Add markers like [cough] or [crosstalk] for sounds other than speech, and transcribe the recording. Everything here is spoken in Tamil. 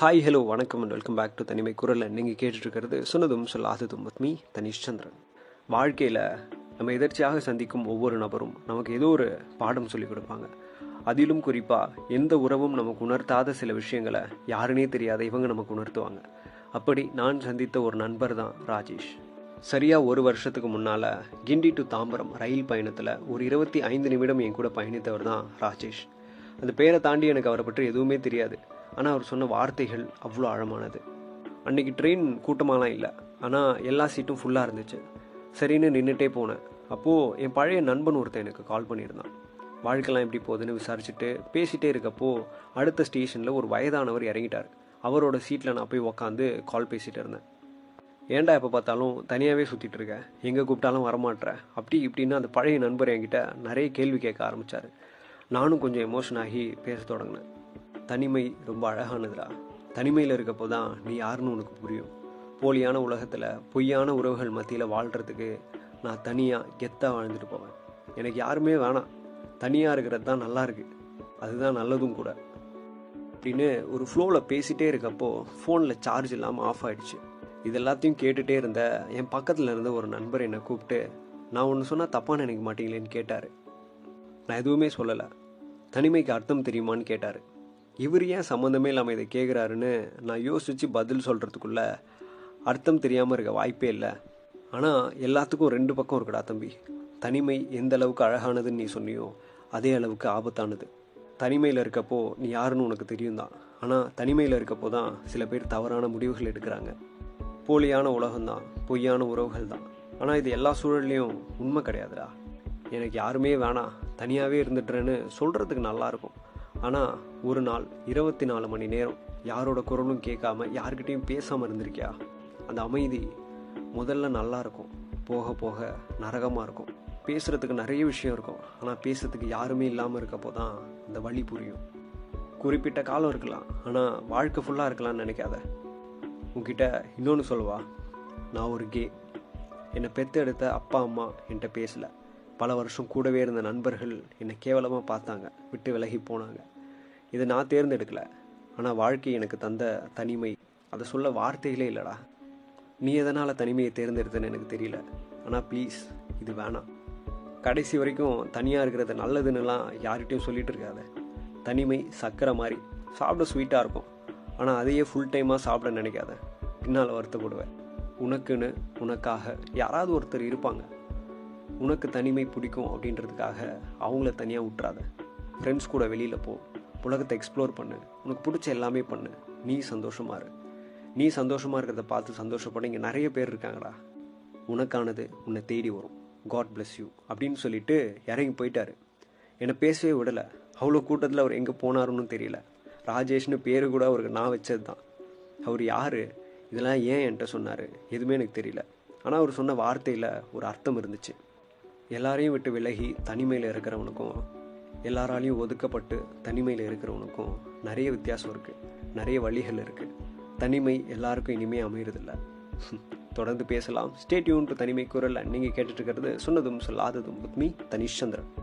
ஹாய் ஹலோ வணக்கம் அண்ட் வெல்கம் பேக் டு தனிமை குரல். நீங்கள் கேட்டுட்ருக்கிறது சொன்னதும் சொல்லாததும் வித் மீ தனிஷ் சந்திரன். வாழ்க்கையில் நம்ம எதர்ச்சியாக சந்திக்கும் ஒவ்வொரு நபரும் நமக்கு ஏதோ ஒரு பாடம் சொல்லிக் கொடுப்பாங்க. அதிலும் குறிப்பாக எந்த உறவும் நமக்கு உணர்த்தாத சில விஷயங்களை யாருனே தெரியாத இவங்க நமக்கு உணர்த்துவாங்க. அப்படி நான் சந்தித்த ஒரு நண்பர் தான் ராஜேஷ். சரியாக ஒரு வருஷத்துக்கு முன்னால் கிண்டி டு தாம்பரம் ரயில் பயணத்தில் ஒரு இருபத்தி ஐந்து நிமிடம் என் கூட பயணித்தவர் தான் ராஜேஷ். அந்த பேரை தாண்டி எனக்கு அவரை பற்றி எதுவுமே தெரியாது. ஆனால் அவர் சொன்ன வார்த்தைகள் அவ்வளோ ஆழமானது. அன்னைக்கு ட்ரெயின் கூட்டமாலாம் இல்லை. ஆனால் எல்லா சீட்டும் ஃபுல்லாக இருந்துச்சு. சரின்னு நின்றுட்டே போனேன். அப்போது என் பழைய நண்பன் ஒருத்தன் எனக்கு கால் பண்ணியிருந்தான். வாழ்க்கைலாம் எப்படி போகுதுன்னு விசாரிச்சுட்டு பேசிகிட்டே இருக்கப்போ அடுத்த ஸ்டேஷனில் ஒரு வயதானவர் இறங்கிட்டார். அவரோட சீட்டில் நான் போய் உக்காந்து கால் பேசிகிட்டு இருந்தேன். ஏன்டா எப்போ பார்த்தாலும் தனியாகவே சுற்றிட்டு இருக்க? எங்கே கூப்பிட்டாலும் வரமாட்ற? அப்படி இப்படின்னு அந்த பழைய நண்பர் என்கிட்ட நிறைய கேள்வி கேட்க ஆரம்பித்தார் நானும் கொஞ்சம் எமோஷன் ஆகி பேச தொடங்கினேன். தனிமை ரொம்ப அழகானதுடா. தனிமையில் இருக்கப்போ தான் நீ யாருன்னு உனக்கு புரியும். போலியான உலகத்தில் பொய்யான உறவுகள் மத்தியில் வாழ்கிறதுக்கு நான் தனியாக கெத்தாக வாழ்ந்துட்டு போவேன். எனக்கு யாருமே வேணாம். தனியாக இருக்கிறது தான் நல்லா இருக்குது அதுதான் நல்லதும் கூட. அப்படின்னு ஒரு ஃப்ளோவில் பேசிகிட்டே இருக்கப்போ ஃபோனில் சார்ஜ் இல்லாமல் ஆஃப் ஆகிடுச்சு இது எல்லாத்தையும் கேட்டுகிட்டே இருந்த என் பக்கத்தில் இருந்த ஒரு நண்பர் என்னை கூப்பிட்டு நான் ஒன்று சொன்னால் தப்பாக நினைக்க மாட்டீங்களேன்னு கேட்டார். நான் எதுவுமே சொல்லலை. தனிமைக்கு அர்த்தம் தெரியுமான்னு கேட்டார். இவர் ஏன் சம்மந்தமே இல்லாமல் இதை கேட்குறாருன்னு நான் யோசித்து பதில் சொல்கிறதுக்குள்ள அர்த்தம் தெரியாமல் இருக்க வாய்ப்பே இல்லை. ஆனால் எல்லாத்துக்கும் ரெண்டு பக்கம் இருக்குடா தம்பி. தனிமை எந்த அளவுக்கு அழகானதுன்னு நீ சொன்னியோ அதே அளவுக்கு ஆபத்தானது. தனிமையில் இருக்கப்போ நீ யாருன்னு உனக்கு தெரியும் தான் ஆனால் தனிமையில் இருக்கப்போ தான் சில பேர் தவறான முடிவுகள் எடுக்கிறாங்க. போலியான உலகம்தான் பொய்யான உறவுகள் தான் ஆனால் இது எல்லா சூழல்லையும் உண்மை கிடையாதுடா. எனக்கு யாருமே வேணாம். தனியாகவே இருந்துட்டுறேன்னு சொல்கிறதுக்கு நல்லாயிருக்கும். ஆனால் ஒரு நாள் இருபத்தி நாலு மணி நேரம் யாரோட குரலும் கேட்காம யார்கிட்டையும் பேசாமல் இருந்திருக்கியா? அந்த அமைதி முதல்ல நல்லா இருக்கும் போக போக நரகமாக இருக்கும். பேசுகிறதுக்கு நிறைய விஷயம் இருக்கும். ஆனால் பேசுறதுக்கு யாருமே இல்லாமல் இருக்கப்போ தான் அந்த வழி புரியும். குறிப்பிட்ட காலம் இருக்கலாம். ஆனால் வாழ்க்கை ஃபுல்லாக இருக்கலாம்னு நினைக்காத. உங்ககிட்ட இன்னொன்று சொல்லுவா. நான் ஒரு கே என்னை பெத்தெடுத்த அப்பா அம்மா என்கிட்ட பேசலை. பல வருஷம் கூடவே இருந்த நண்பர்கள் என்னை கேவலமாக பார்த்தாங்க விட்டு விலகி போனாங்க. இதை நான் தேர்ந்தெடுக்கல. ஆனால் வாழ்க்கை எனக்கு தந்த தனிமை அதை சொல்ல வார்த்தைகளே இல்லைடா. நீ எதனால் தனிமையை தேர்ந்தெடுத்தேன்னு எனக்கு தெரியல. ஆனால் ப்ளீஸ் இது வேணாம். கடைசி வரைக்கும் தனியாக இருக்கிறது நல்லதுன்னுலாம் யார்கிட்டையும் சொல்லிட்டு இருக்காத. தனிமை சக்கரை மாதிரி. சாப்பிட ஸ்வீட்டாக இருக்கும். ஆனால் அதையே ஃபுல் டைமாக சாப்பிட நினைக்காத. பின்னால் வருத்தப்படுவேன். உனக்குன்னு உனக்காக யாராவது ஒருத்தர் இருப்பாங்க. உனக்கு தனிமை பிடிக்கும் அப்படின்றதுக்காக அவங்கள தனியாக விட்டுறாத. ஃப்ரெண்ட்ஸ் கூட வெளியில் போ. உலகத்தை எக்ஸ்ப்ளோர் பண்ணு. உனக்கு பிடிச்ச எல்லாமே பண்ணு. நீ சந்தோஷமா இரு. நீ சந்தோஷமாக இருக்கிறத பார்த்து சந்தோஷப்பட. இங்கே நிறைய பேர் இருக்காங்கடா. உனக்கானது உன்னை தேடி வரும். காட் பிளஸ் யூ அப்படின்னு சொல்லிட்டு இறங்கி போயிட்டாரு. என்னை பேசவே விடலை. அவ்வளோ கூட்டத்தில் அவர் எங்கே போனாருன்னு தெரியல. ராஜேஷ்னு பேரு கூட அவருக்கு நான் வச்சது தான் அவர் யார்? இதெல்லாம் ஏன் என்கிட்ட சொன்னார்? எதுவுமே எனக்கு தெரியல. ஆனால் அவர் சொன்ன வார்த்தையில் ஒரு அர்த்தம் இருந்துச்சு. எல்லாரையும் விட்டு விலகி தனிமையில் இருக்கிறவனுக்கும் எல்லாராலையும் ஒதுக்கப்பட்டு தனிமையில் இருக்கிறவனுக்கும் நிறைய வித்தியாசம் இருக்குது நிறைய வழிகள் இருக்குது தனிமை எல்லாருக்கும் இனிமே அமையறதில்ல. [laughs] தொடர்ந்து பேசலாம். ஸ்டேட்யூன் தனிமை குரல் நீங்கள் கேட்டுட்டு இருக்கிறது சொன்னதும் சொல்லாததும் வித் மீ தனிஷ் சந்திரன்